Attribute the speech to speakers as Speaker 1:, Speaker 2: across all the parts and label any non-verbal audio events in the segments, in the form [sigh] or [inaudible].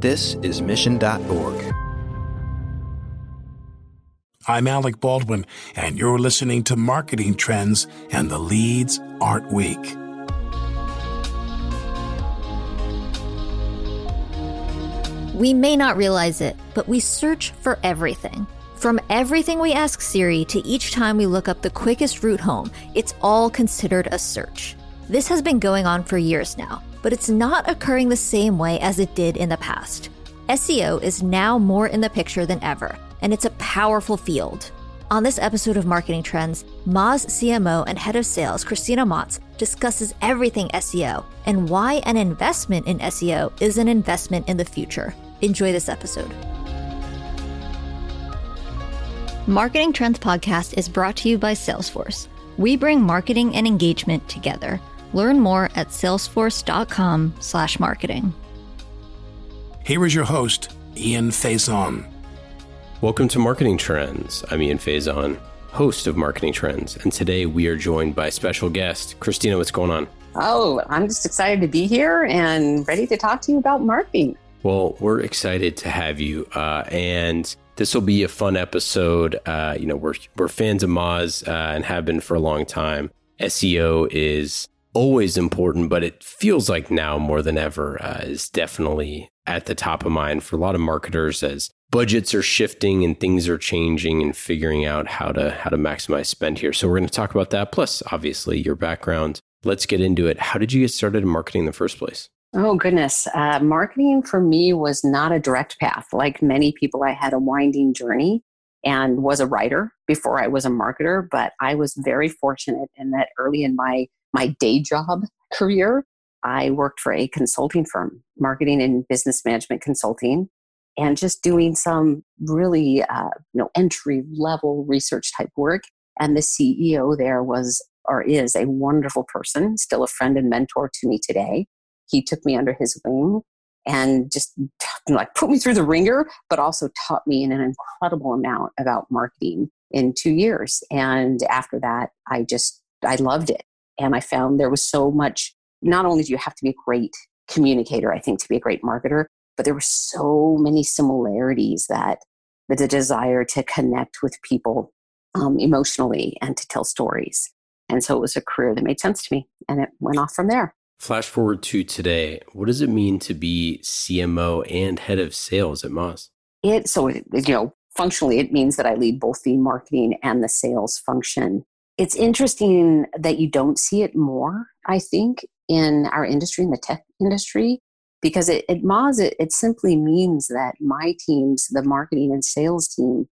Speaker 1: This is Mission.org.
Speaker 2: I'm Alec Baldwin, and you're listening to Marketing Trends and the Leads Aren't Weak.
Speaker 3: We may not realize it, but we search for everything. From everything we ask Siri to each time we look up the quickest route home, it's all considered a search. This has been going on for years now, but it's not occurring the same way as it did in the past. SEO is now more in the picture than ever, and it's a powerful field. On this episode of Marketing Trends, Moz CMO and Head of Sales Christina Mautz discusses everything SEO and why an investment in SEO is an investment in the future. Enjoy this episode. Marketing Trends Podcast is brought to you by Salesforce. We bring marketing and engagement together. Learn more at salesforce.com/marketing.
Speaker 2: Here is your host, Ian Faison.
Speaker 4: Welcome to Marketing Trends. I'm Ian Faison, host of Marketing Trends, and today we are joined by special guest Christina. What's going on?
Speaker 5: Oh, I'm just excited to be here and ready to talk to you about marketing.
Speaker 4: Well, we're excited to have you, uh, and this will be a fun episode. Uh, you know, we're we're fans of Moz uh, and have been for a long time. SEO is always important, but it feels like now more than ever uh, is definitely at the top of mind for a lot of marketers as budgets are shifting and things are changing and figuring out how to how to maximize spend here. So we're going to talk about that. Plus, obviously, your background. Let's get into it. How did you get started in marketing in the first place?
Speaker 5: Oh, goodness. Uh, marketing for me was not a direct path. Like many people, I had a winding journey and was a writer before I was a marketer. But I was very fortunate in that early in my, my day job career, I worked for a consulting firm, marketing and business management consulting, and just doing some really uh, you know entry level research type work. And the CEO there was or is a wonderful person, still a friend and mentor to me today he took me under his wing and just like put me through the ringer, but also taught me an incredible amount about marketing in two years. And after that, I just, I loved it. And I found there was so much, not only do you have to be a great communicator, I think, to be a great marketer, but there were so many similarities that the desire to connect with people um, emotionally and to tell stories. And so it was a career that made sense to me. And it went off from there.
Speaker 4: Flash forward to today. What does it mean to be CMO and head of sales at Moz?
Speaker 5: It so you know functionally it means that I lead both the marketing and the sales function. It's interesting that you don't see it more. I think in our industry, in the tech industry, because it, at Moz it, it simply means that my teams, the marketing and sales team,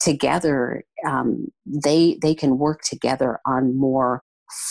Speaker 5: together um, they they can work together on more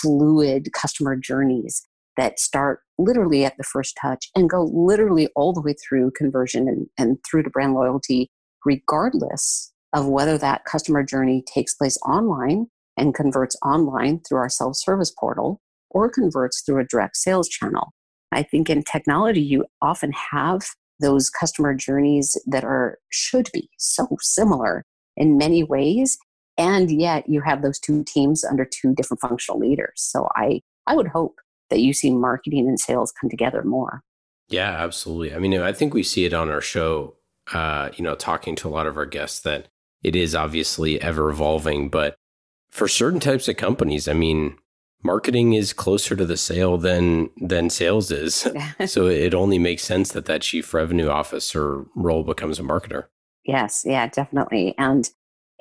Speaker 5: fluid customer journeys that start literally at the first touch and go literally all the way through conversion and, and through to brand loyalty, regardless of whether that customer journey takes place online and converts online through our self service portal or converts through a direct sales channel. I think in technology, you often have those customer journeys that are should be so similar in many ways and yet you have those two teams under two different functional leaders so i i would hope that you see marketing and sales come together more.
Speaker 4: Yeah, absolutely. I mean, I think we see it on our show, uh, you know, talking to a lot of our guests that it is obviously ever evolving, but for certain types of companies, I mean, marketing is closer to the sale than than sales is. [laughs] so it only makes sense that that chief revenue officer role becomes a marketer.
Speaker 5: Yes, yeah, definitely. And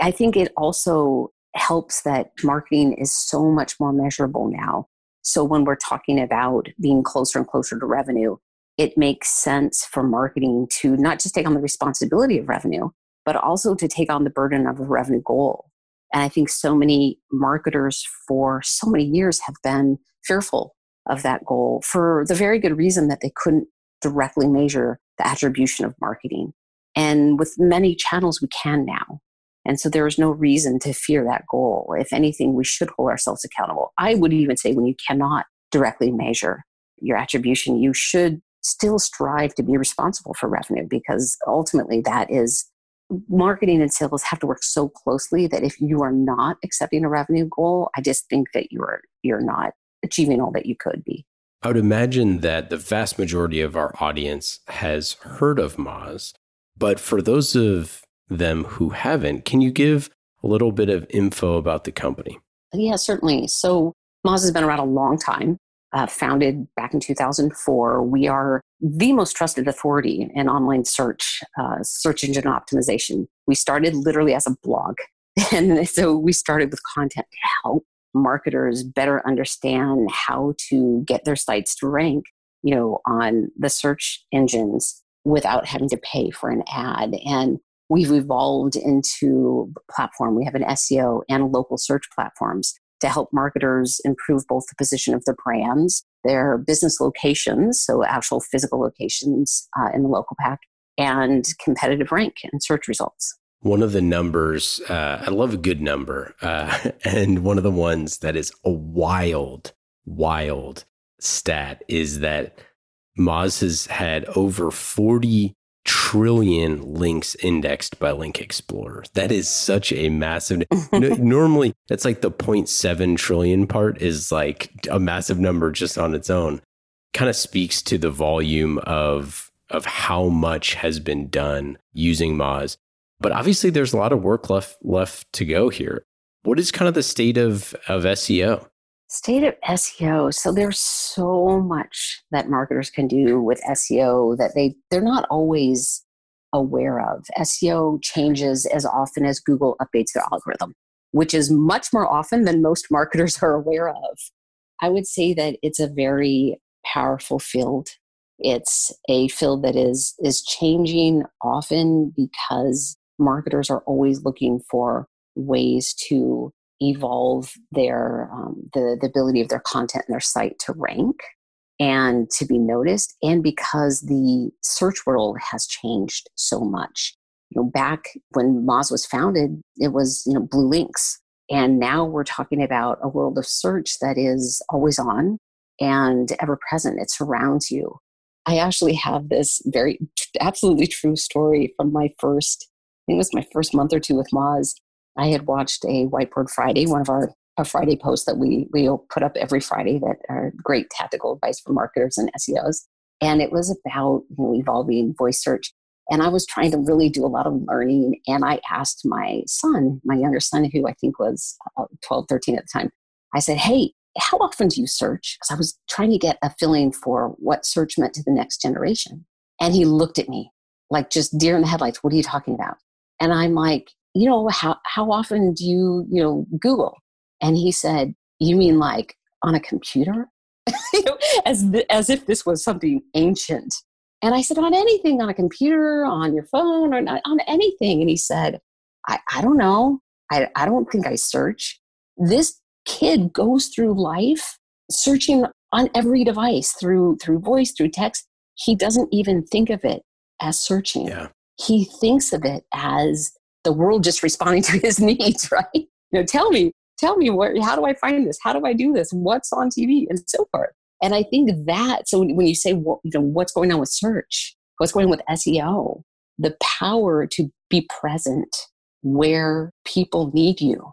Speaker 5: I think it also helps that marketing is so much more measurable now. So when we're talking about being closer and closer to revenue, it makes sense for marketing to not just take on the responsibility of revenue, but also to take on the burden of a revenue goal. And I think so many marketers for so many years have been fearful of that goal for the very good reason that they couldn't directly measure the attribution of marketing. And with many channels, we can now. And so there is no reason to fear that goal. If anything, we should hold ourselves accountable. I would even say when you cannot directly measure your attribution, you should still strive to be responsible for revenue because ultimately that is marketing and sales have to work so closely that if you are not accepting a revenue goal, I just think that you're you're not achieving all that you could be.
Speaker 4: I would imagine that the vast majority of our audience has heard of Moz, but for those of them who haven't, can you give a little bit of info about the company?
Speaker 5: Yeah, certainly. So Moz has been around a long time. Uh, founded back in 2004, we are the most trusted authority in online search, uh, search engine optimization. We started literally as a blog. [laughs] And so we started with content to help marketers better understand how to get their sites to rank, you know, on the search engines without having to pay for an ad. And we've evolved into a platform. We have an SEO and local search platforms to help marketers improve both the position of their brands, their business locations, so actual physical locations uh, in the local pack, and competitive rank and search results.
Speaker 4: One of the numbers, uh, I love a good number, uh, [laughs] and one of the ones that is a wild, wild stat is that Moz has had over 40 trillion links indexed by Link Explorer. That is such a massive. [laughs] normally, that's like the 0.7 trillion part is like a massive number just on its own. Kind of speaks to the volume of of how much has been done using Moz. But obviously, there's a lot of work left left to go here. What is kind of the state of of SEO?
Speaker 5: State of SEO. So there's so much that marketers can do with SEO that they they're not always aware of. SEO changes as often as Google updates their algorithm, which is much more often than most [laughs] marketers are aware of. I would say that it's a very powerful field. It's a field that is is changing often because marketers are always looking for ways to evolve their um, the, the ability of their content and their site to rank and to be noticed. And because the search world has changed so much you know back when moz was founded it was you know blue links. And now we're talking about a world of search that is always on and ever present. It surrounds you. I actually have this very absolutely true story from my first i think it was my first month or two with moz I had watched a Whiteboard Friday, one of our, our Friday posts that we we put up every Friday that are great tactical advice for marketers and SEOs. And it was about you know, evolving voice search. And I was trying to really do a lot of learning. And I asked my son, my younger son, who I think was uh, 12, 13 at the time, I said, Hey, how often do you search? Because I was trying to get a feeling for what search meant to the next generation. And he looked at me like just deer in the headlights. What are you talking about? And I'm like, you know, how, how often do you, you know, Google? And he said, you mean like on a computer? [laughs] you know, as, as if this was something ancient. And I said, on anything, on a computer, on your phone, or not, on anything. And he said, I, I don't know. I, I don't think I search. This kid goes through life searching on every device through through voice, through text. He doesn't even think of it as searching.
Speaker 4: Yeah.
Speaker 5: He thinks of it as the world just responding [laughs] to his needs, right? You know, tell me, tell me where, how do I find this? How do I do this? What's on TV and so forth. And I think that, so when you say, what, you know, what's going on with search, what's going on with SEO, the power to be present where people need you,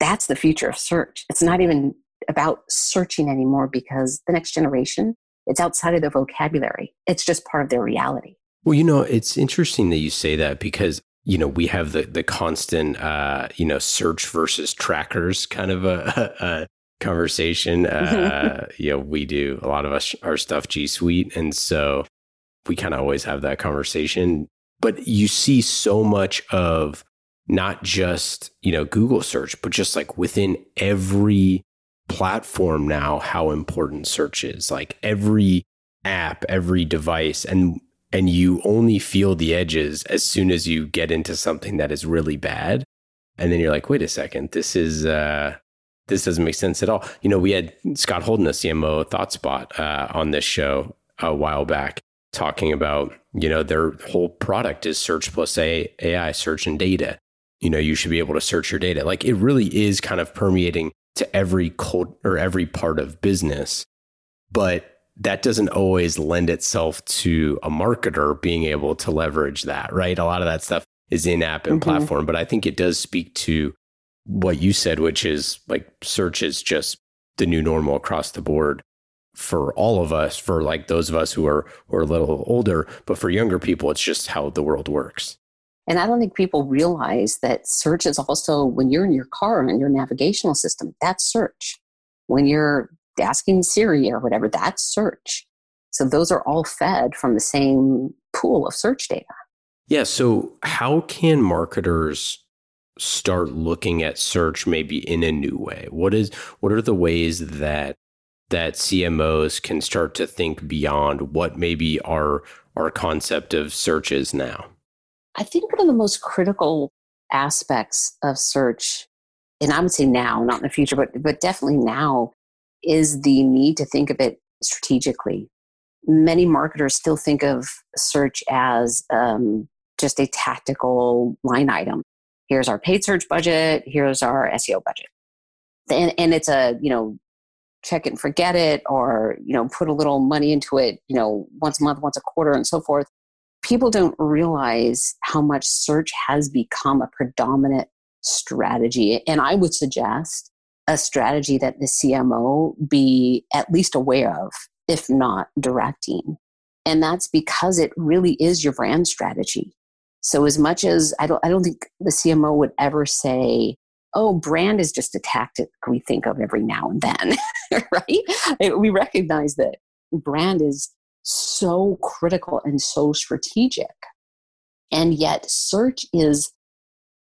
Speaker 5: that's the future of search. It's not even about searching anymore because the next generation, it's outside of their vocabulary. It's just part of their reality.
Speaker 4: Well, you know, it's interesting that you say that because you know we have the the constant uh you know search versus trackers kind of a, [laughs] a conversation. [laughs] Uh you know we do a lot of us our stuff g suite. And so we kind of always have that conversation. But you see so much of not just you know google search but just like within every platform now how important search is. Like every app every device. And and you only feel the edges as soon as you get into something that is really bad. And then you're like wait a second this is uh this doesn't make sense at all. You know we had scott holden a cmo thoughtspot uh, on this show a while back talking about you know their whole product is search plus ai search and data. You know you should be able to search your data. Like it really is kind of permeating to every cult or every part of business. But that doesn't always lend itself to a marketer being able to leverage that, right? A lot of that stuff is in app and mm-hmm. platform, but I think it does speak to what you said, which is like search is just the new normal across the board. for all of us, for like those of us who are who are a little older, but for younger people, it's just how the world works.
Speaker 5: And I don't think people realize that search is also when you're in your car and your navigational system, that's search. When you're asking Siri or whatever, that's search. So those are all fed from the same pool of search data.
Speaker 4: Yeah. So how can marketers start looking at search maybe in a new way? What is what are the ways that that CMOs can start to think beyond what maybe our our concept of search is now?
Speaker 5: I think one of the most critical aspects of search, and I would say now, not in the future, but but definitely now, is the need to think of it strategically. Many marketers still think of search as um, just a tactical line item. Here's our paid search budget. Here's our SEO budget, and and it's a you know check it and forget it, or you know put a little money into it, you know once a month, once a quarter, and so forth people don't realize how much search has become a predominant strategy. And I would suggest a strategy that the CMO be at least aware of, if not directing. And that's because it really is your brand strategy. So as much as I don't I don't think the CMO would ever say, oh, brand is just a tactic we think of every now and then, [laughs] right? We recognize that brand is so critical and so strategic. And yet, search is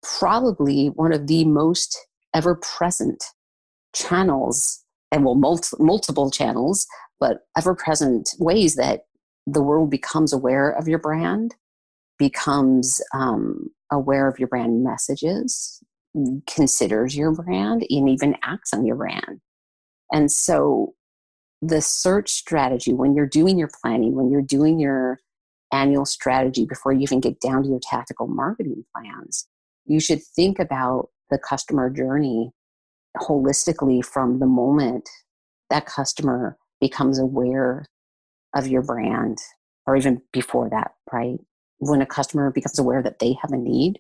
Speaker 5: probably one of the most ever present channels, and well, multi- multiple channels, but ever present ways that the world becomes aware of your brand, becomes um, aware of your brand messages, considers your brand, and even acts on your brand. And so the search strategy when you're doing your planning, when you're doing your annual strategy before you even get down to your tactical marketing plans, you should think about the customer journey holistically from the moment that customer becomes aware of your brand or even before that, right? When a customer becomes aware that they have a need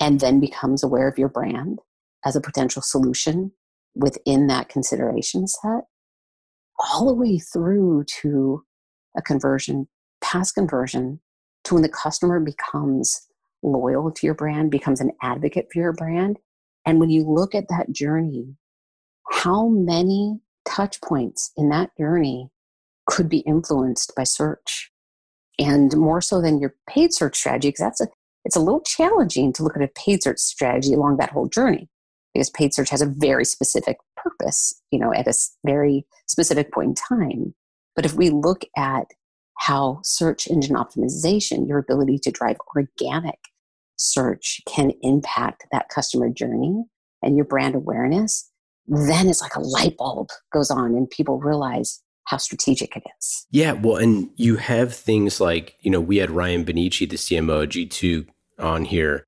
Speaker 5: and then becomes aware of your brand as a potential solution within that consideration set, all the way through to a conversion, past conversion, to when the customer becomes loyal to your brand, becomes an advocate for your brand. And when you look at that journey, how many touch points in that journey could be influenced by search? And more so than your paid search strategy, because that's a it's a little challenging to look at a paid search strategy along that whole journey because paid search has a very specific purpose, you know, at a very specific point in time. But if we look at how search engine optimization, your ability to drive organic search can impact that customer journey and your brand awareness, then it's like a light bulb goes on and people realize how strategic it is.
Speaker 4: Yeah, well, and you have things like, you know, we had Ryan Bonnici, the CMO of G2 on here,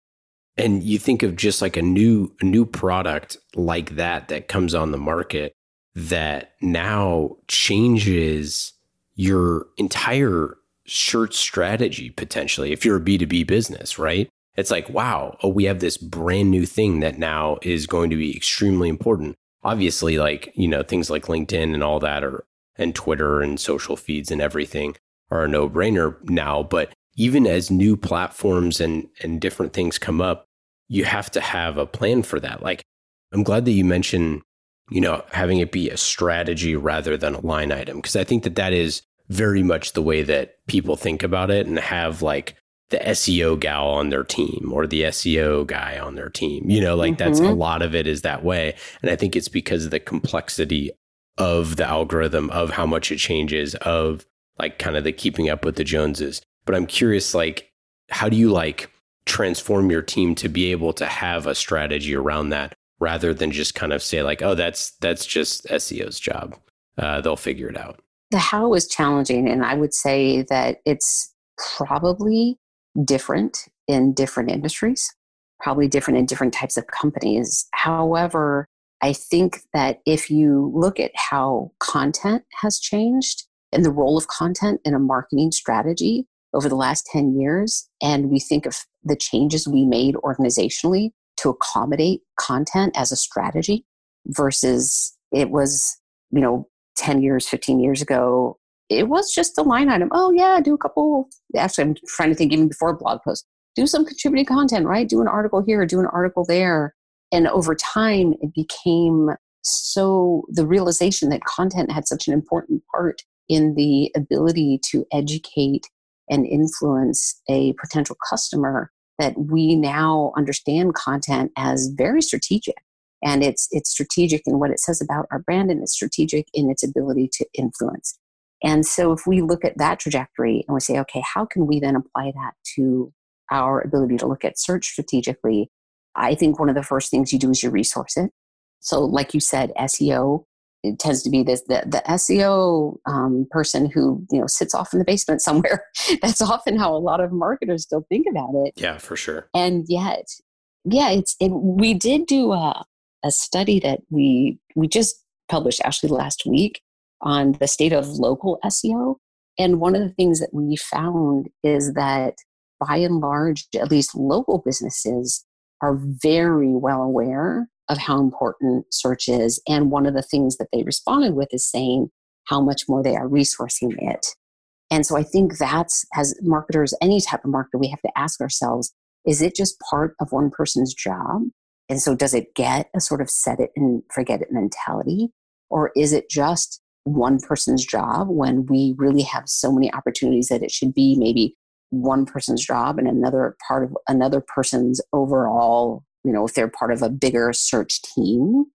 Speaker 4: and you think of just like a new new product like that that comes on the market that now changes your entire shirt strategy potentially if you're a B2B business, right? It's like, wow, oh, we have this brand new thing that now is going to be extremely important. Obviously, like, you know, things like LinkedIn and all that are and Twitter and social feeds and everything are a no-brainer now, but even as new platforms and and different things come up, you have to have a plan for that. Like, I'm glad that you mentioned, you know, having it be a strategy rather than a line item, because I think that that is very much the way that people think about it and have like the SEO gal on their team or the SEO guy on their team. You know, like mm-hmm. that's a lot of it is that way. And I think it's because of the complexity of the algorithm, of how much it changes, of like kind of the keeping up with the Joneses. But I'm curious, like, how do you like transform your team to be able to have a strategy around that rather than just kind of say like, oh, that's that's just SEO's job. Uh, they'll figure it out.
Speaker 5: The how is challenging, and I would say that it's probably different in different industries, probably different in different types of companies. However, I think that if you look at how content has changed and the role of content in a marketing strategy, over the last 10 years and we think of the changes we made organizationally to accommodate content as a strategy versus it was, you know, 10 years, 15 years ago, it was just a line item. Oh, yeah, do a couple. Actually, I'm trying to think even before blog posts. Do some contributing content, right? Do an article here, do an article there. And over time, it became so the realization that content had such an important part in the ability to educate and influence a potential customer that we now understand content as very strategic and it's it's strategic in what it says about our brand and it's strategic in its ability to influence and so if we look at that trajectory and we say okay how can we then apply that to our ability to look at search strategically i think one of the first things you do is you resource it so like you said seo it tends to be this the, the SEO um, person who you know sits off in the basement [laughs] somewhere. That's often how a lot of marketers still think about it.
Speaker 4: Yeah, for sure.
Speaker 5: And yet, yeah, it's it, we did do a, a study that we we just published actually last week on the state of local SEO. And one of the things that we found is that by and large, at least local businesses are very well aware of how important search is. And one of the things that they responded with is saying how much more they are resourcing it. And so I think that's, as marketers, any type of marketer, we have to ask ourselves is it just part of one person's job? And so does it get a sort of set it and forget it mentality? Or is it just one person's job when we really have so many opportunities that it should be maybe one person's job and another part of another person's overall you know, if they're part of a bigger search team.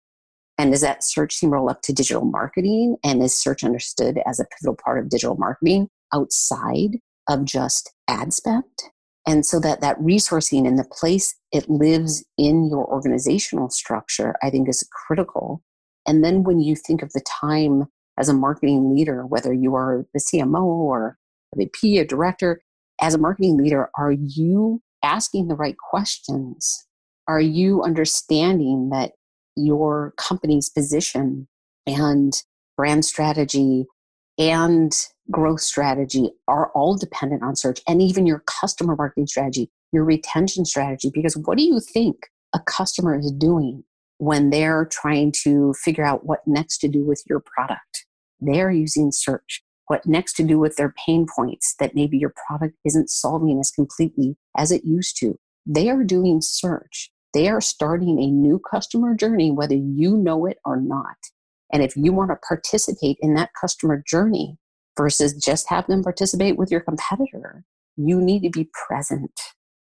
Speaker 5: And does that search team roll up to digital marketing? And is search understood as a pivotal part of digital marketing outside of just ad spend? And so that that resourcing and the place it lives in your organizational structure, I think is critical. And then when you think of the time as a marketing leader, whether you are the CMO or a VP, a director, as a marketing leader, are you asking the right questions are you understanding that your company's position and brand strategy and growth strategy are all dependent on search and even your customer marketing strategy, your retention strategy? Because what do you think a customer is doing when they're trying to figure out what next to do with your product? They're using search. What next to do with their pain points that maybe your product isn't solving as completely as it used to? They are doing search they are starting a new customer journey, whether you know it or not. And if you want to participate in that customer journey versus just have them participate with your competitor, you need to be present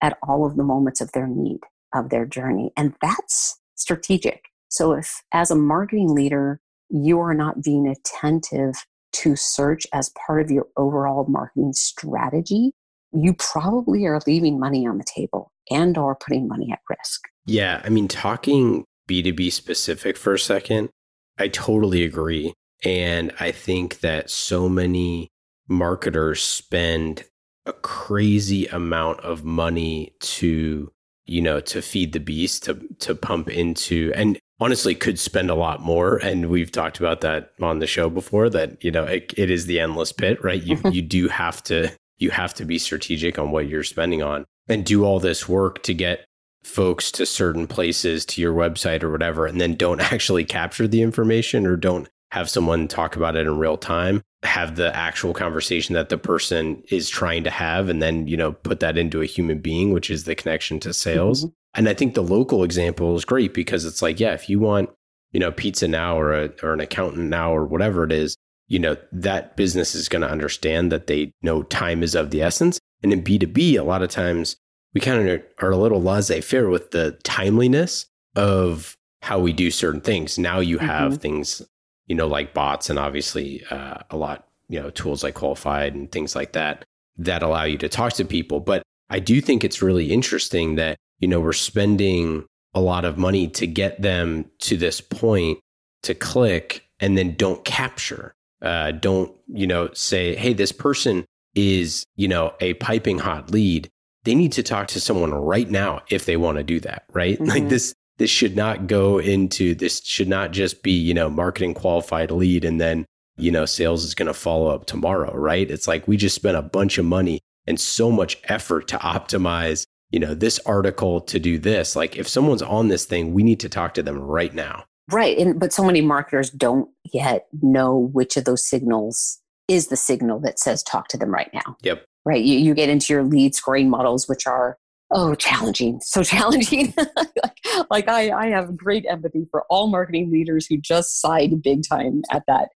Speaker 5: at all of the moments of their need, of their journey. And that's strategic. So if as a marketing leader, you are not being attentive to search as part of your overall marketing strategy, you probably are leaving money on the table and or putting money at risk.
Speaker 4: Yeah, I mean talking B2B specific for a second, I totally agree. And I think that so many marketers spend a crazy amount of money to, you know, to feed the beast, to to pump into and honestly could spend a lot more. And we've talked about that on the show before that, you know, it, it is the endless pit, right? You mm-hmm. you do have to you have to be strategic on what you're spending on and do all this work to get folks to certain places to your website or whatever and then don't [laughs] actually capture the information or don't have someone talk about it in real time have the actual conversation that the person is trying to have and then you know put that into a human being which is the connection to sales mm-hmm. and i think the local example is great because it's like yeah if you want you know pizza now or a, or an accountant now or whatever it is you know, that business is going to understand that they know time is of the essence. And in B2B, a lot of times we kind of are a little laissez faire with the timeliness of how we do certain things. Now you have mm-hmm. things, you know, like bots and obviously uh, a lot, you know, tools like Qualified and things like that that allow you to talk to people. But I do think it's really interesting that, you know, we're spending a lot of money to get them to this point to click and then don't capture uh, don't you know say hey this person is you know a piping hot lead they need to talk to someone right now if they want to do that right mm-hmm. like this this should not go into this should not just be you know marketing qualified lead and then you know sales is going to follow up tomorrow right it's like we just spent a bunch of money and so much effort to optimize you know this article to do this like if someone's on this thing we need to talk to them right now
Speaker 5: Right. And but so many marketers don't yet know which of those signals is the signal that says talk to them right now.
Speaker 4: Yep.
Speaker 5: Right. You, you get into your lead scoring models, which are oh challenging so [laughs] challenging. Like, like I, I have great empathy for all marketing leaders who just sighed big time at that.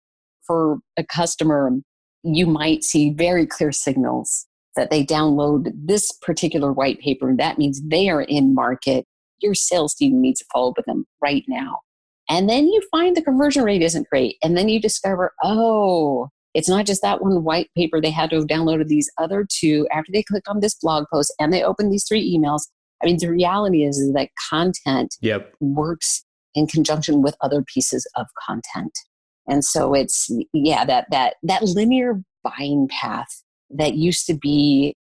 Speaker 5: For a customer you might see very clear signals that they download this particular white paper and that means they are in market. Your sales team needs to follow up with them right now. And then you find the conversion rate isn't great and then you discover oh it's not just that one white paper they had to have downloaded these other two after they clicked on this blog post and they opened these three emails. I mean the reality is, is that content
Speaker 4: yep.
Speaker 5: works in conjunction with other pieces of content. And so it's yeah that that that linear buying path that used to be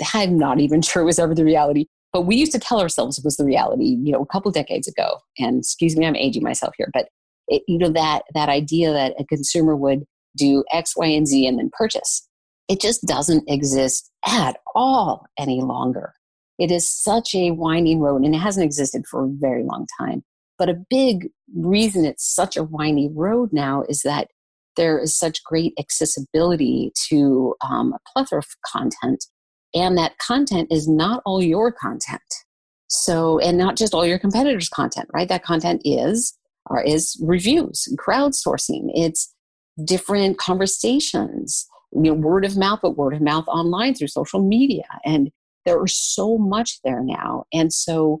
Speaker 5: [laughs] i'm not even sure was ever the reality but we used to tell ourselves it was the reality you know a couple decades ago. And excuse me i'm aging myself here but it, you know that that idea that a consumer would do X, Y, and Z and then purchase. It just doesn't exist at all any longer. It is such a winding road and it hasn't existed for a very long time. But a big reason it's such a windy road now is that there is such great accessibility to um, a plethora of content, and that content is not all your content. So, and not just all your competitors' content, right? That content is or is reviews, crowdsourcing. It's different conversations, you know, word of mouth, but word of mouth online through social media. And there is so much there now. And so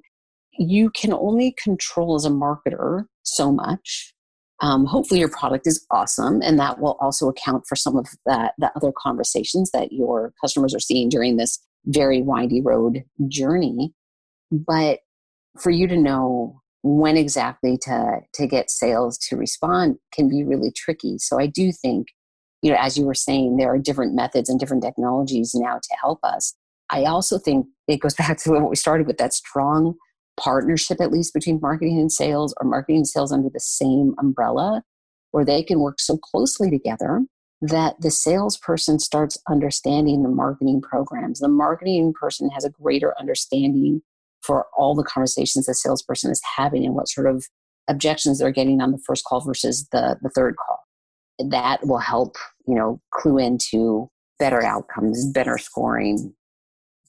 Speaker 5: you can only control as a marketer so much. Um, hopefully your product is awesome and that will also account for some of that the other conversations that your customers are seeing during this very windy road journey but for you to know when exactly to to get sales to respond can be really tricky. So i do think you know as you were saying there are different methods and different technologies now to help us. I also think it goes [laughs] back to what we started with that strong partnership at least between marketing and sales or marketing and sales under the same umbrella where they can work so closely together that the salesperson starts understanding the marketing programs. The marketing person has a greater understanding for all the conversations the salesperson is having and what sort of objections they're getting on the first call versus the, the third call. That will help, you know, clue into better outcomes, better scoring.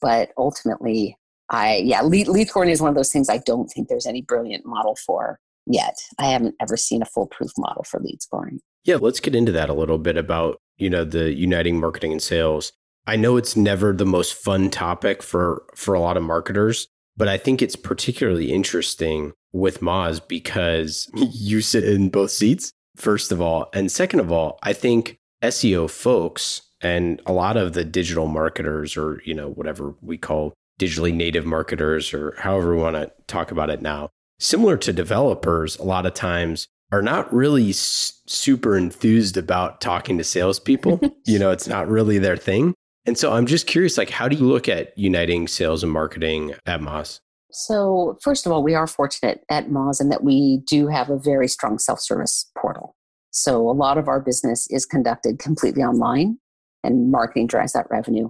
Speaker 5: But ultimately, I, yeah, lead, lead scoring is one of those things I don't think there's any brilliant model for yet. I haven't ever seen a foolproof model for lead scoring.
Speaker 4: Yeah, let's get into that a little bit about, you know, the uniting marketing and sales. I know it's never the most fun topic for for a lot of marketers, but I think it's particularly interesting with Moz because [laughs] you sit in both seats, first of all. And second of all, I think SEO folks and a lot of the digital marketers or, you know, whatever we call digitally native marketers or however we want to talk about it now, similar to developers, a lot of times are not really s- super enthused about talking to salespeople. [laughs] you know, it's not really their thing. And so I'm just curious, like, how do you look at uniting sales and marketing at Moz?
Speaker 5: So, first of all, we are fortunate at Moz in that we do have a very strong self service portal. So, a lot of our business is conducted completely online, and marketing drives that revenue.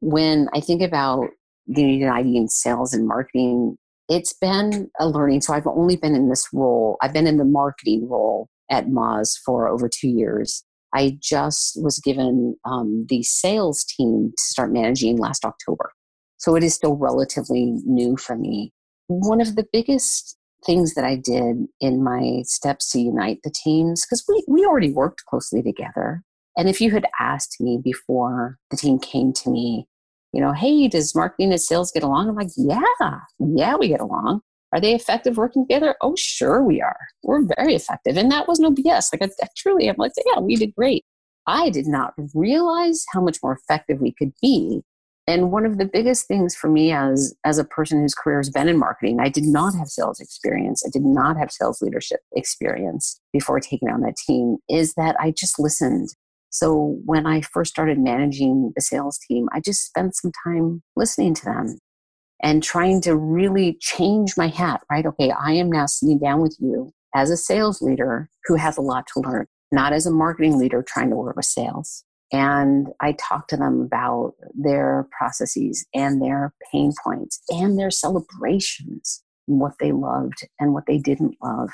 Speaker 5: When I think about uniting sales and marketing, it's been a learning. So, I've only been in this role, I've been in the marketing role at Moz for over two years. I just was given um, the sales team to start managing last October. So it is still relatively new for me. One of the biggest things that I did in my steps to unite the teams, because we, we already worked closely together. And if you had asked me before the team came to me, you know, hey, does marketing and sales get along? I'm like, yeah, yeah, we get along. Are they effective working together? Oh, sure we are. We're very effective. And that was no BS. Like, I, I truly, I'm like, yeah, we did great. I did not realize how much more effective we could be. And one of the biggest things for me as, as a person whose career has been in marketing, I did not have sales experience. I did not have sales leadership experience before taking on that team, is that I just listened. So when I first started managing the sales team, I just spent some time listening to them and trying to really change my hat, right? Okay, I am now sitting down with you as a sales leader who has a lot to learn, not as a marketing leader trying to work with sales. And I talk to them about their processes and their pain points and their celebrations, and what they loved and what they didn't love.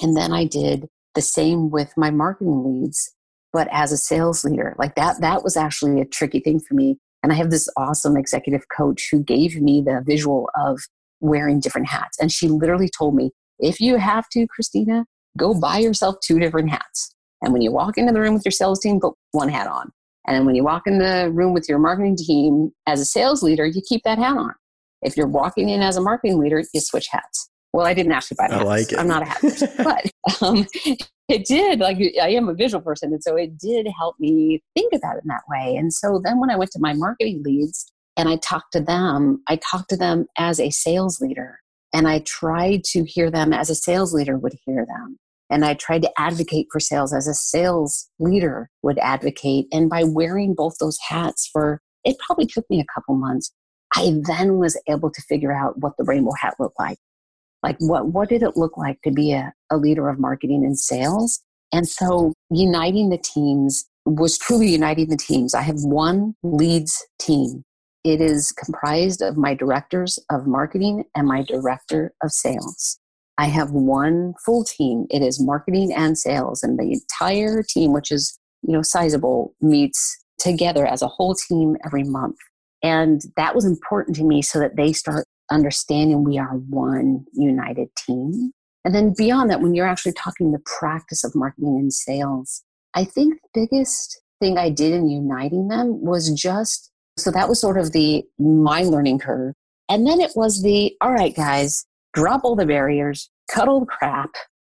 Speaker 5: And then I did the same with my marketing leads, but as a sales leader. Like that, that was actually a tricky thing for me. And I have this awesome executive coach who gave me the visual of wearing different hats. And she literally told me, if you have to, Christina, go buy yourself two different hats. And when you walk into the room with your sales team, put one hat on. And when you walk in the room with your marketing team as a sales leader, you keep that hat on. If you're walking in as a marketing leader, you switch hats. Well, I didn't actually buy the I like it. I'm not a hat person, [laughs] but um, it did. Like I am a visual person, and so it did help me think about it in that way. And so then when I went to my marketing leads and I talked to them, I talked to them as a sales leader, and I tried to hear them as a sales leader would hear them. And I tried to advocate for sales as a sales leader would advocate. And by wearing both those hats for, it probably took me a couple months. I then was able to figure out what the rainbow hat looked like. Like what, what did it look like to be a, a leader of marketing and sales? And so uniting the teams was truly uniting the teams. I have one leads team. It is comprised of my directors of marketing and my director of sales. I have one full team. It is marketing and sales, and the entire team, which is you know sizable, meets together as a whole team every month. And that was important to me so that they start understanding we are one united team. And then beyond that, when you're actually talking the practice of marketing and sales, I think the biggest thing I did in uniting them was just so that was sort of the my learning curve. And then it was the all right, guys, drop all the barriers, cut all the crap.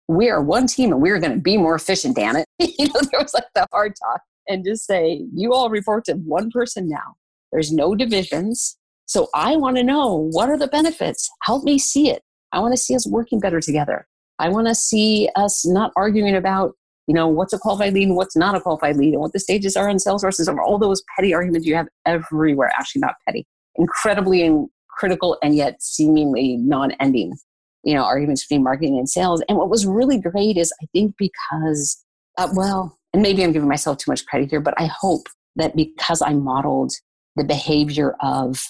Speaker 5: We are one team and we're going to be more efficient, damn it. [laughs] you know, there was like the hard talk and just say, you all report to one person now. There's no divisions. So I want to know what are the benefits? Help me see it. I want to see us working better together. I want to see us not arguing about, you know, what's a qualified lead and what's not a qualified lead and what the stages are in sales versus all those petty arguments you have everywhere. Actually, not petty, incredibly critical and yet seemingly non-ending you know arguments between marketing and sales and what was really great is i think because uh, well and maybe i'm giving myself too much credit here but i hope that because i modeled the behavior of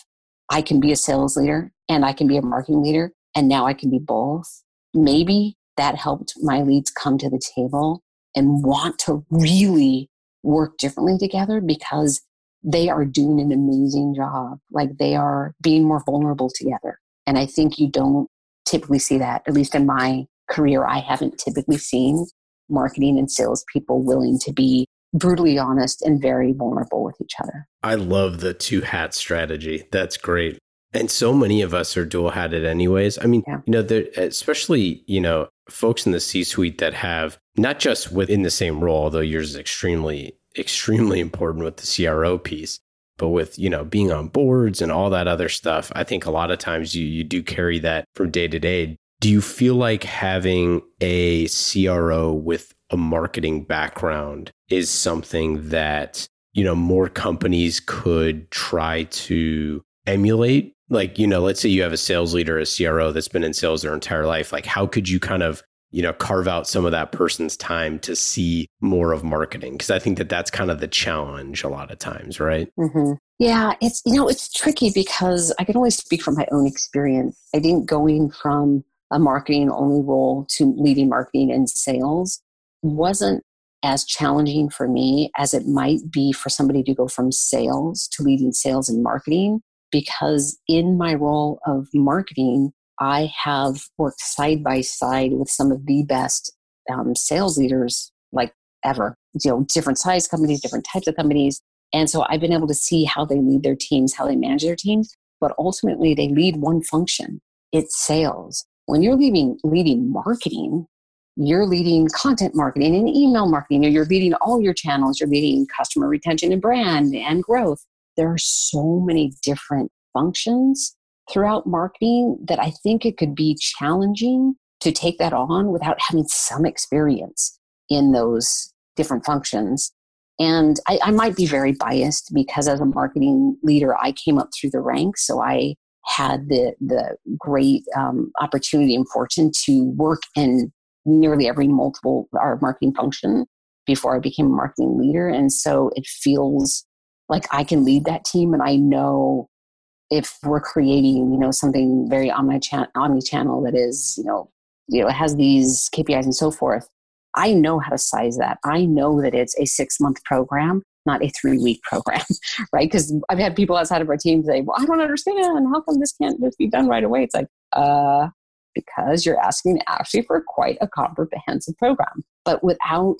Speaker 5: i can be a sales leader and i can be a marketing leader and now i can be both maybe that helped my leads come to the table and want to really work differently together because they are doing an amazing job. Like they are being more vulnerable together. And I think you don't typically see that, at least in my career, I haven't typically seen marketing and sales people willing to be brutally honest and very vulnerable with each other.
Speaker 4: I love the two hat strategy. That's great. And so many of us are dual hatted anyways. I mean, yeah. you know, there, especially, you know, folks in the C suite that have not just within the same role, although yours is extremely [laughs] extremely important with the CRO piece. But with, you know, being on boards and all that other stuff, I think a lot of times you you do carry that from day to day. Do you feel like having a CRO with a marketing background is something that, you know, more companies could try to emulate? Like, you know, let's say you have a sales leader, a CRO that's been in sales their entire life. Like, how could you kind of you know carve out some of that person's time to see more of marketing because i think that that's kind of the challenge a lot of times right
Speaker 5: mm-hmm. yeah it's you know it's tricky because i can only speak from my own experience i think going from a marketing only role to leading marketing and sales wasn't as challenging for me as it might be for somebody to go from sales to leading sales and marketing because in my role of marketing I have worked side by side with some of the best um, sales leaders like ever. You know, different size companies, different types of companies. And so I've been able to see how they lead their teams, how they manage their teams, but ultimately they lead one function. It's sales. When you're leading leading marketing, you're leading content marketing and email marketing, you're leading all your channels, you're leading customer retention and brand and growth. There are so many different functions throughout marketing that I think it could be challenging to take that on without having some experience in those different functions. And I, I, might be very biased because as a marketing leader, I came up through the ranks. So I had the, the great um, opportunity and fortune to work in nearly every multiple our marketing function before I became a marketing leader. And so it feels like I can lead that team and I know if we're creating, you know, something very omni-channel that is, you know, you know, it has these KPIs and so forth. I know how to size that. I know that it's a six month program, not a three week program, [laughs] right? Because I've had people outside of our team say, well, I don't understand. How come this can't just be done right away? It's like, uh, because you're asking actually for quite a comprehensive program. But without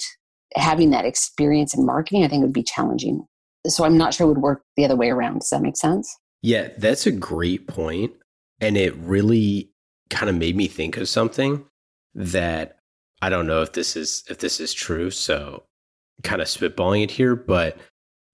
Speaker 5: having that experience in marketing, I think it would be challenging. So I'm not sure it would work the other way around. Does that make sense?
Speaker 4: Yeah, that's a great point. And it really kind of made me think of something that I don't know if this is if this is true, so kind of spitballing it here, but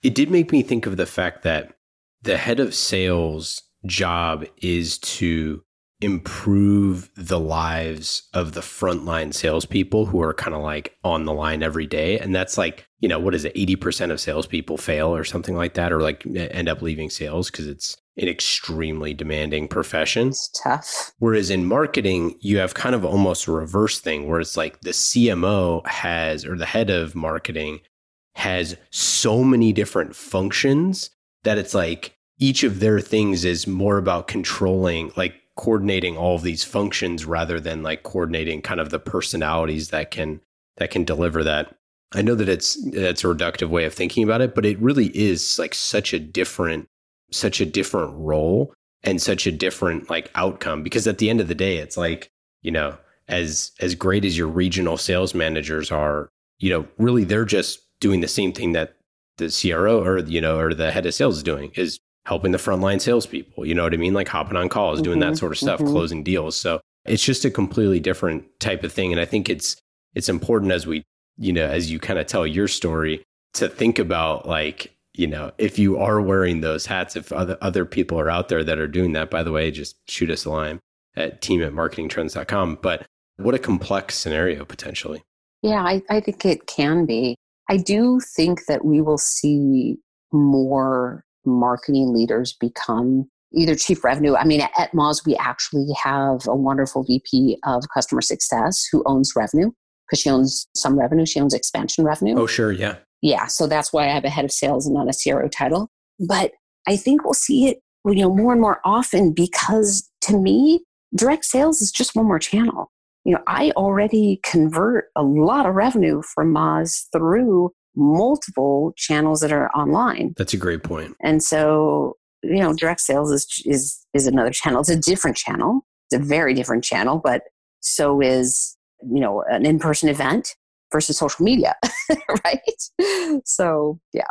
Speaker 4: it did make me think of the fact that the head of sales job is to improve the lives of the frontline salespeople who are kind of like on the line every day. And that's like, you know, what is it? 80% of salespeople fail or something like that, or like end up leaving sales because it's an extremely demanding profession.
Speaker 5: It's tough.
Speaker 4: Whereas in marketing, you have kind of almost a reverse thing where it's like the CMO has, or the head of marketing has so many different functions that it's like each of their things is more about controlling, like coordinating all of these functions rather than like coordinating kind of the personalities that can that can deliver that. I know that it's that's a reductive way of thinking about it, but it really is like such a different such a different role and such a different like outcome because at the end of the day it's like, you know, as as great as your regional sales managers are, you know, really they're just doing the same thing that the CRO or you know or the head of sales is doing is helping the frontline salespeople. You know what I mean? Like hopping on calls, mm-hmm, doing that mm-hmm, sort of stuff, mm-hmm. closing deals. So it's just a completely different type of thing. And I think it's it's important as we, you know, as you kind of tell your story to think about like, you know, if you are wearing those hats, if other other people are out there that are doing that, by the way, just shoot us a line at team at marketingtrends.com. But what a complex scenario potentially.
Speaker 5: Yeah, I, I think it can be. I do think that we will see more marketing leaders become either chief revenue. I mean, at Moz, we actually have a wonderful VP of customer success who owns revenue because she owns some revenue. She owns expansion revenue.
Speaker 4: Oh, sure. Yeah.
Speaker 5: Yeah. So that's why I have a head of sales and not a CRO title. But I think we'll see it, you know, more and more often because to me, direct sales is just one more channel. You know, I already convert a lot of revenue from Moz through multiple channels that are online.
Speaker 4: That's a great point.
Speaker 5: And so, you know, direct sales is is is another channel. It's a different channel. It's a very different channel, but so is, you know, an in-person event versus social media, [laughs] right? So, yeah.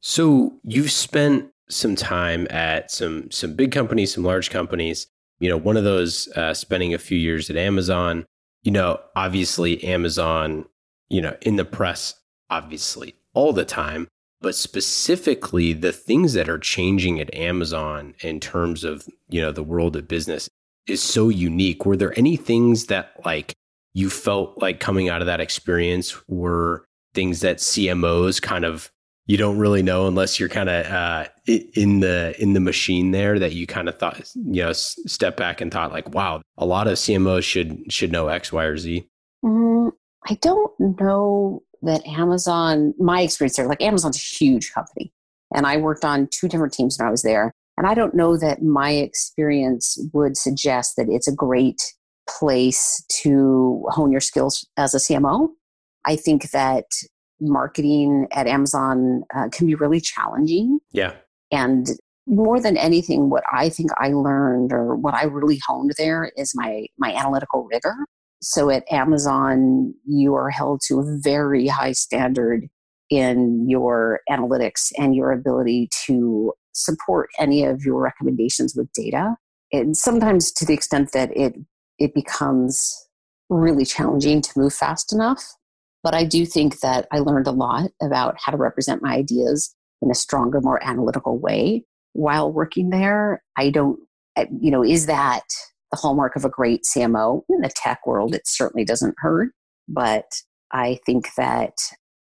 Speaker 4: So, you've spent some time at some some big companies, some large companies. You know, one of those uh, spending a few years at Amazon. You know, obviously Amazon, you know, in the press obviously all the time, but specifically the things that are changing at Amazon in terms of, you know, the world of business is so unique. Were there any things that like you felt like coming out of that experience were things that CMOs kind of you don't really know unless you're kind of uh, in the in the machine there that you kind of thought you know step back and thought like wow a lot of CMOs should should know X Y or Z.
Speaker 5: Mm, I don't know that Amazon, my experience there, like Amazon's a huge company. And I worked on two different teams when I was there. And I don't know that my experience would suggest that it's a great place to hone your skills as a CMO. I think that marketing at Amazon uh, can be really challenging.
Speaker 4: Yeah.
Speaker 5: And more than anything, what I think I learned or what I really honed there is my my analytical rigor. So at Amazon, you are held to a very high standard in your analytics and your ability to support any of your recommendations with data. And sometimes to the extent that it it becomes really challenging to move fast enough. But I do think that I learned a lot about how to represent my ideas in a stronger, more analytical way while working there. I don't, eh, you know, is that the hallmark of a great CMO. In the tech world, it certainly doesn't hurt, but I think that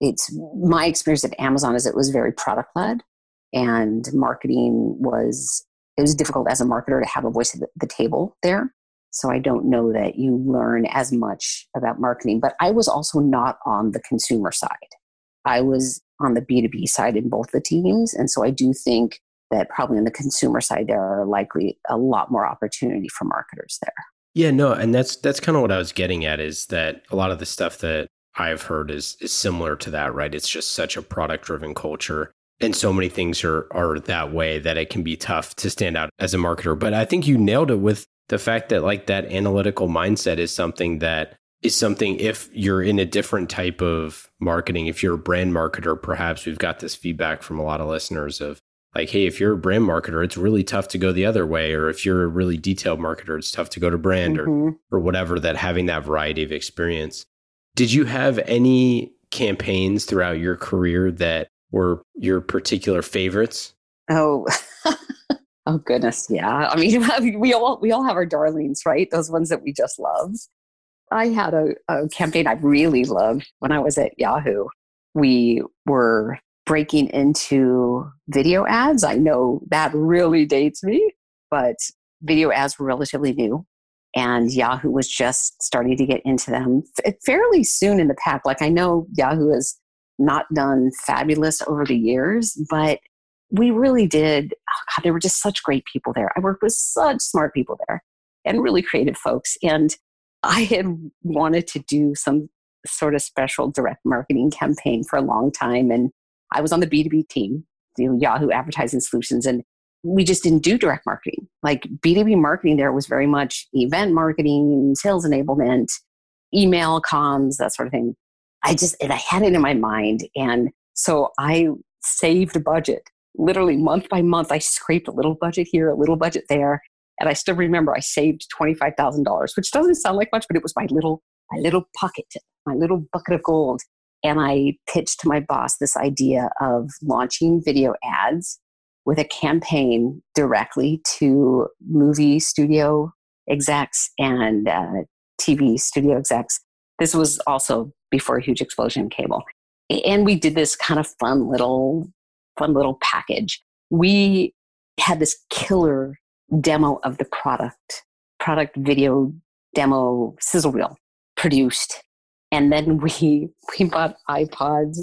Speaker 5: it's my experience at Amazon is it was very product led and marketing was it was difficult as a marketer to have a voice at the table there. So I don't know that you learn as much about marketing, but I was also not on the consumer side. I was on the B2B side in both the teams. And so I do think that probably on the consumer side, there are likely a lot more opportunity for marketers there.
Speaker 4: Yeah, no, and that's that's kind of what I was getting at is that a lot of the stuff that I've heard is is similar to that, right? It's just such a product driven culture. And so many things are are that way that it can be tough to stand out as a marketer. But I think you nailed it with the fact that like that analytical mindset is something that is something if you're in a different type of marketing, if you're a brand marketer, perhaps we've got this feedback from a lot of listeners of like, hey, if you're a brand marketer, it's really tough to go the other way. Or if you're a really detailed marketer, it's tough to go to brand mm-hmm. or or whatever, that having that variety of experience. Did you have any campaigns throughout your career that were your particular favorites?
Speaker 5: Oh, [laughs] oh goodness, yeah. [laughs] I mean, we all we all have our darlings, right? Those ones that we just love. I had a, a campaign I really loved when I was at Yahoo. We were breaking into video ads. I know that really dates me, but video ads were relatively new. And Yahoo was just starting to get into them eh, fairly soon in the pack. Like I know Yahoo has not done fabulous over the years, but we really did. Oh God, there were just such great people there. I worked with such smart people there and really creative folks. And I had wanted to do some sort of special direct marketing campaign for a long time. And I was on the B2B team, you Yahoo Advertising Solutions, and we just didn't do direct marketing. Like B2B marketing there was very much event marketing, sales enablement, email comms, that sort of thing. I just, and I had it in my mind. And so I saved a budget literally month by month. I scraped a little budget here, a little budget there. And I still remember I saved $25,000, which doesn't sound like much, but it was my little, my little pocket, my little bucket of gold. And I pitched to my boss this idea of launching video ads with a campaign directly to movie studio execs and uh, TV studio execs. This was also before a Huge Explosion in Cable. And we did this kind of fun little, fun little package. We had this killer demo of the product, product video demo sizzle reel produced. And then we [laughs] we bought iPods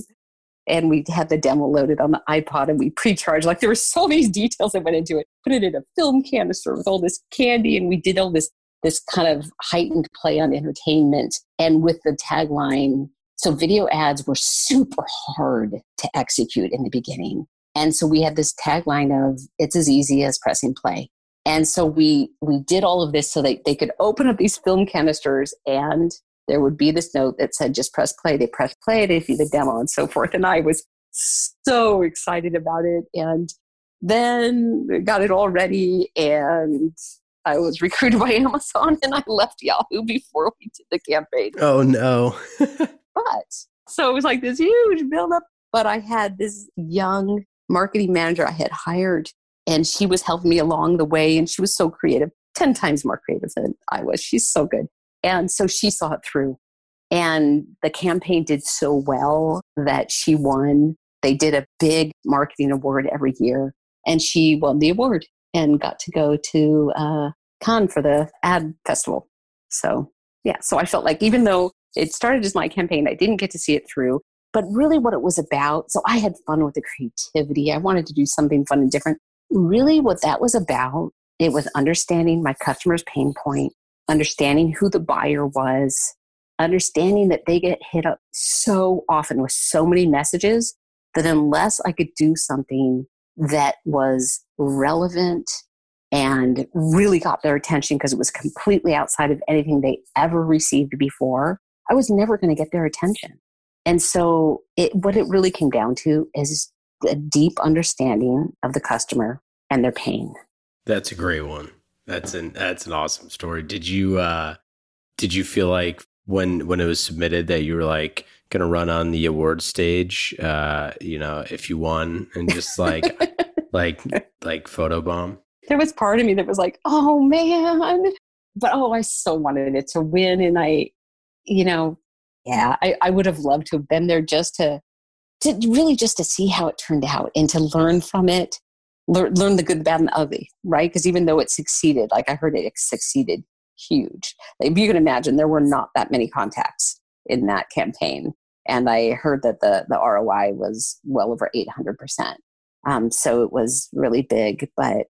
Speaker 5: and we had the demo loaded on the iPod and we pre-charged. Like there were so many [laughs] details that went into it. Put it in a film canister with all this candy, and we did all this this kind of heightened play on entertainment. And with the tagline, so video ads were super hard to execute in the beginning. And so we had this tagline of "It's as easy as pressing play." And so we we did all of this so that they could open up these film canisters and there would be this note that said just press play. They press play, they see the demo and so forth. And I was so excited about it. And then got it all ready and I was [laughs] recruited by Amazon and I left Yahoo before we did the campaign.
Speaker 4: Oh no. [laughs]
Speaker 5: but so it was like this huge buildup. But I had this young marketing manager I had hired and she was helping me along the way and she was so creative 10 times more creative than i was she's so good and so she saw it through. And the campaign did so well that she won. They did a big marketing award every year and she won the award and got to go to uh, Cannes for the ad festival. So yeah so i felt like even though it started as my campaign i didn't get to see it through but really what it was about so i had fun with the creativity. I wanted to do something fun and different. Really what that was about it was understanding my customer's pain point understanding who the buyer was understanding that they get hit up so often with so many messages that unless i could do something that was relevant and really got their attention because it was completely outside of anything they ever received before i was never going to get their attention and so it, what it really came down to is a deep understanding of the customer and their pain.
Speaker 4: That's a great one. That's an that's an awesome story. Did you uh did you feel like when when it was submitted that you were like gonna run on the award stage uh you know if you won and just like [laughs] like like photo bomb?
Speaker 5: There was part of me that was like oh man. But oh i so wanted it to win and i you know yeah i, I would have loved to have been there just to to really just to see how it turned out and to learn from it learn, learn the good bad and ugly right because even though it succeeded like i heard it succeeded huge if you can imagine there were not that many contacts in that campaign and i heard that the the roi was well over 800% um, so it was really big but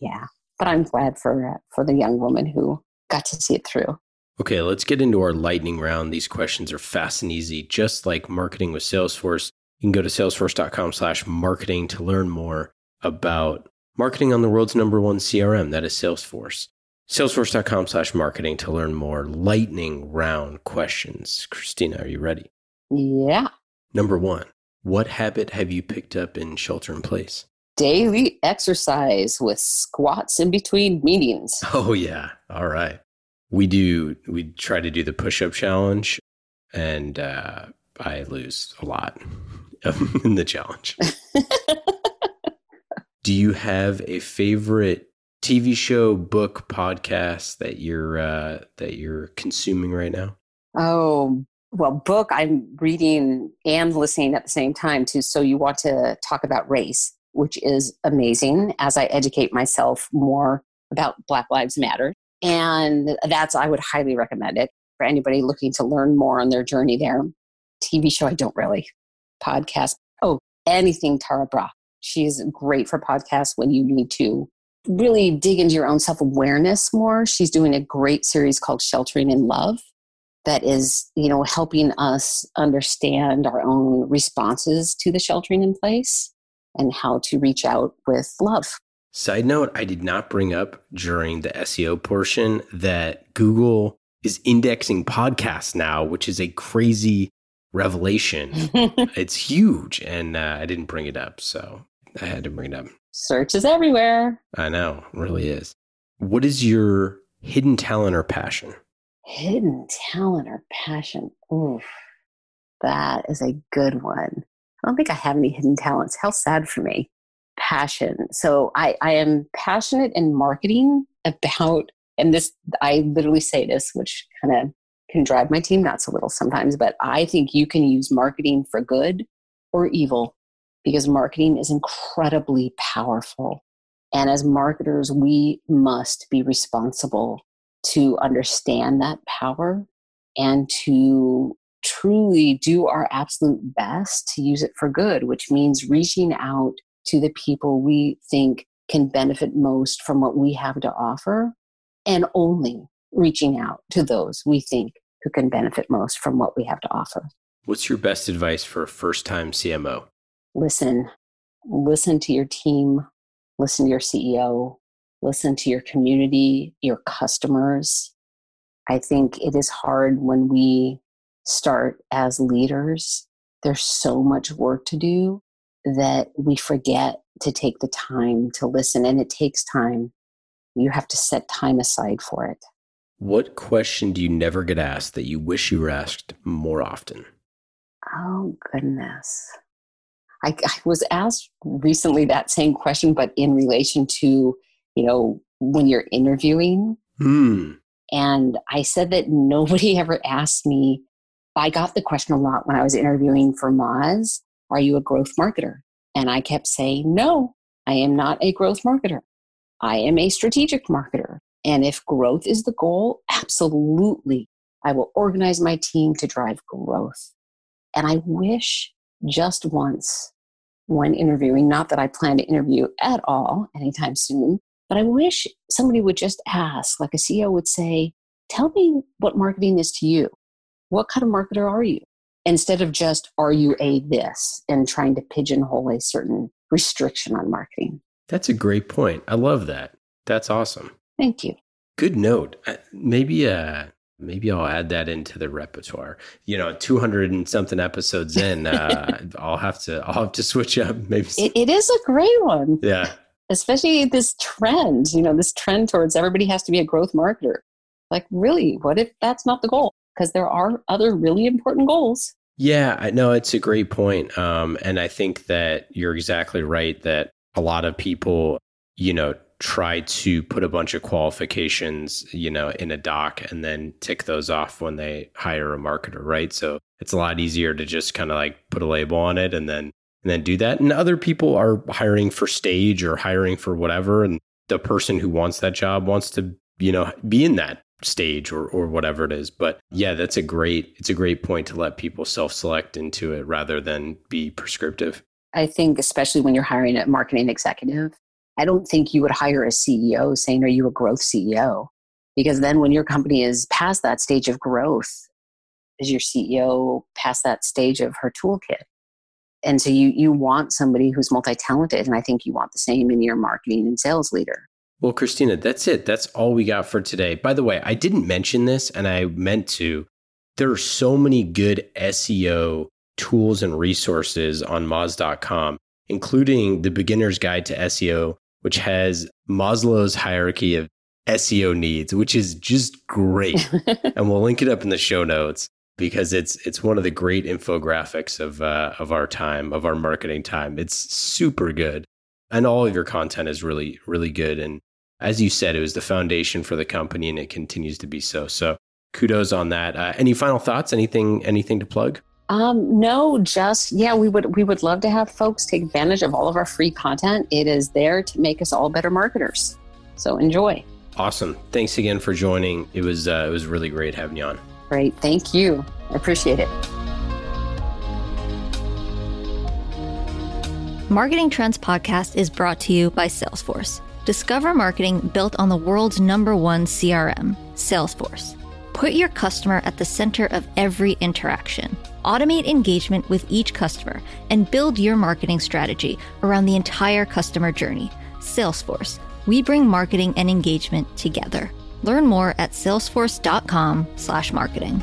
Speaker 5: yeah but i'm glad for for the young woman who got to see it through.
Speaker 4: Okay, let's get into our lightning round. These questions are fast and easy, just like marketing with Salesforce. You can go to salesforce.com slash marketing to learn more about marketing on the world's number one CRM. That is Salesforce. Salesforce.com slash marketing to learn more lightning round questions. Christina, are you ready?
Speaker 5: Yeah.
Speaker 4: Number one, what habit have you picked up in shelter in place?
Speaker 5: Daily exercise with squats in between meetings. [laughs]
Speaker 4: Oh, yeah. All right we do we try to do the push-up challenge and uh, i lose a lot [laughs] in the challenge [laughs] do you have a favorite tv show book podcast that you're uh, that you're consuming right now
Speaker 5: oh well book i'm reading and listening at the same time too so you want to talk about race which is amazing as i educate myself more about black lives matter and that's, I would highly recommend it for anybody looking to learn more on their journey there. TV show, I don't really. Podcast, oh, anything Tara Brach. She's great for podcasts when you need to really dig into your own self awareness more. She's doing a great series called Sheltering in Love that is, you know, helping us understand our own responses to the sheltering in place and how to reach out with love.
Speaker 4: Side note, I did not bring up during the SEO portion that Google is indexing podcasts now, which is a crazy revelation. [laughs] it's huge. And uh, I didn't bring it up. So I had to bring it up.
Speaker 5: Search is everywhere.
Speaker 4: I know, really is. What is your hidden talent or passion?
Speaker 5: Hidden talent or passion? Oof, that is a good one. I don't think I have any hidden talents. How sad for me passion. So I, I am passionate in marketing about, and this, I literally say this, which kind of can drive my team nuts a little sometimes, but I think you can use marketing for good or evil because marketing is incredibly powerful. And as marketers, we must be responsible to understand that power and to truly do our absolute best to use it for good, which means reaching out to the people we think can benefit most from what we have to offer and only reaching out to those we think who can benefit most from what we have to offer.
Speaker 4: What's your best advice for a first time CMO?
Speaker 5: Listen, listen to your team, listen to your CEO, listen to your community, your customers. I think it is hard when we start as leaders. There's so much work to do that we forget to take the time to listen, and it takes time. You have to set time aside for it.
Speaker 4: What question do you never get asked that you wish you were asked more often?
Speaker 5: Oh, goodness. I, I was asked recently that same question, but in relation to, you know, when you're interviewing.
Speaker 4: Hmm.
Speaker 5: And I said that nobody [laughs] ever asked me. I got the question a lot when I was interviewing for Moz are you a growth marketer? And I kept saying, No, I am not a growth marketer. I am a strategic marketer. And if growth is the goal, absolutely, I will organize my team to drive growth. And I wish just once when interviewing, not that I plan to interview at all anytime soon, but I wish somebody would just ask, like a CEO would say, Tell me what marketing is to you. What kind of marketer are you? instead of just are you a this and trying to pigeonhole a certain restriction on marketing.
Speaker 4: That's a great point. I love that. That's awesome.
Speaker 5: Thank you.
Speaker 4: Good note. Uh, maybe uh maybe I'll add that into the repertoire. You know, 200 and something episodes in, uh [laughs] I'll have to I'll have to switch up maybe.
Speaker 5: It, it is a great one.
Speaker 4: Yeah.
Speaker 5: Especially this trend, you know, this trend towards everybody has to be a growth marketer. Like really, what if that's not the goal? because there are other really important goals.
Speaker 4: Yeah, I know it's a great point. Um, and I think that you're exactly right that a lot of people, you know, try to put a bunch of qualifications, you know, in a doc and then tick those off when they hire a marketer, right? So it's a lot easier to just kind of like put a label on it and then and then do that. And other people are hiring for stage or hiring for whatever and the person who wants that job wants to, you know, be in that stage or or whatever it is. But yeah, that's a great it's a great point to let people self-select into it rather than be prescriptive.
Speaker 5: I think especially when you're hiring a marketing executive, I don't think you would hire a CEO saying, Are you a growth CEO? Because then when your company is past that stage of growth, is your CEO past that stage of her toolkit? And so you you want somebody who's multi-talented. And I think you want the same in your marketing and sales leader.
Speaker 4: Well, Christina, that's it. That's all we got for today. By the way, I didn't mention this and I meant to. There are so many good SEO tools and resources on Moz.com, including the Beginner's Guide to SEO, which has Maslow's hierarchy of SEO needs, which is just great. [laughs] and we'll link it up in the show notes because it's it's one of the great infographics of uh, of our time, of our marketing time. It's super good, and all of your content is really really good. And as you said, it was the foundation for the company, and it continues to be so. So kudos on that. Uh, any final thoughts? Anything anything to plug?
Speaker 5: Um, no, just yeah, we would we would love to have folks take advantage of all of our free content. It is there to make us all better marketers. So enjoy.
Speaker 4: Awesome. Thanks again for joining. It was uh, it was really great having you on.
Speaker 5: Great. Thank you. I appreciate it.
Speaker 3: Marketing Trends podcast is brought to you by Salesforce. Discover marketing built on the world's number one CRM, Salesforce. Put your customer at the center of every interaction. Automate engagement with each customer and build your marketing strategy around the entire customer journey. Salesforce. We bring marketing and engagement together. Learn more at salesforce.com/marketing.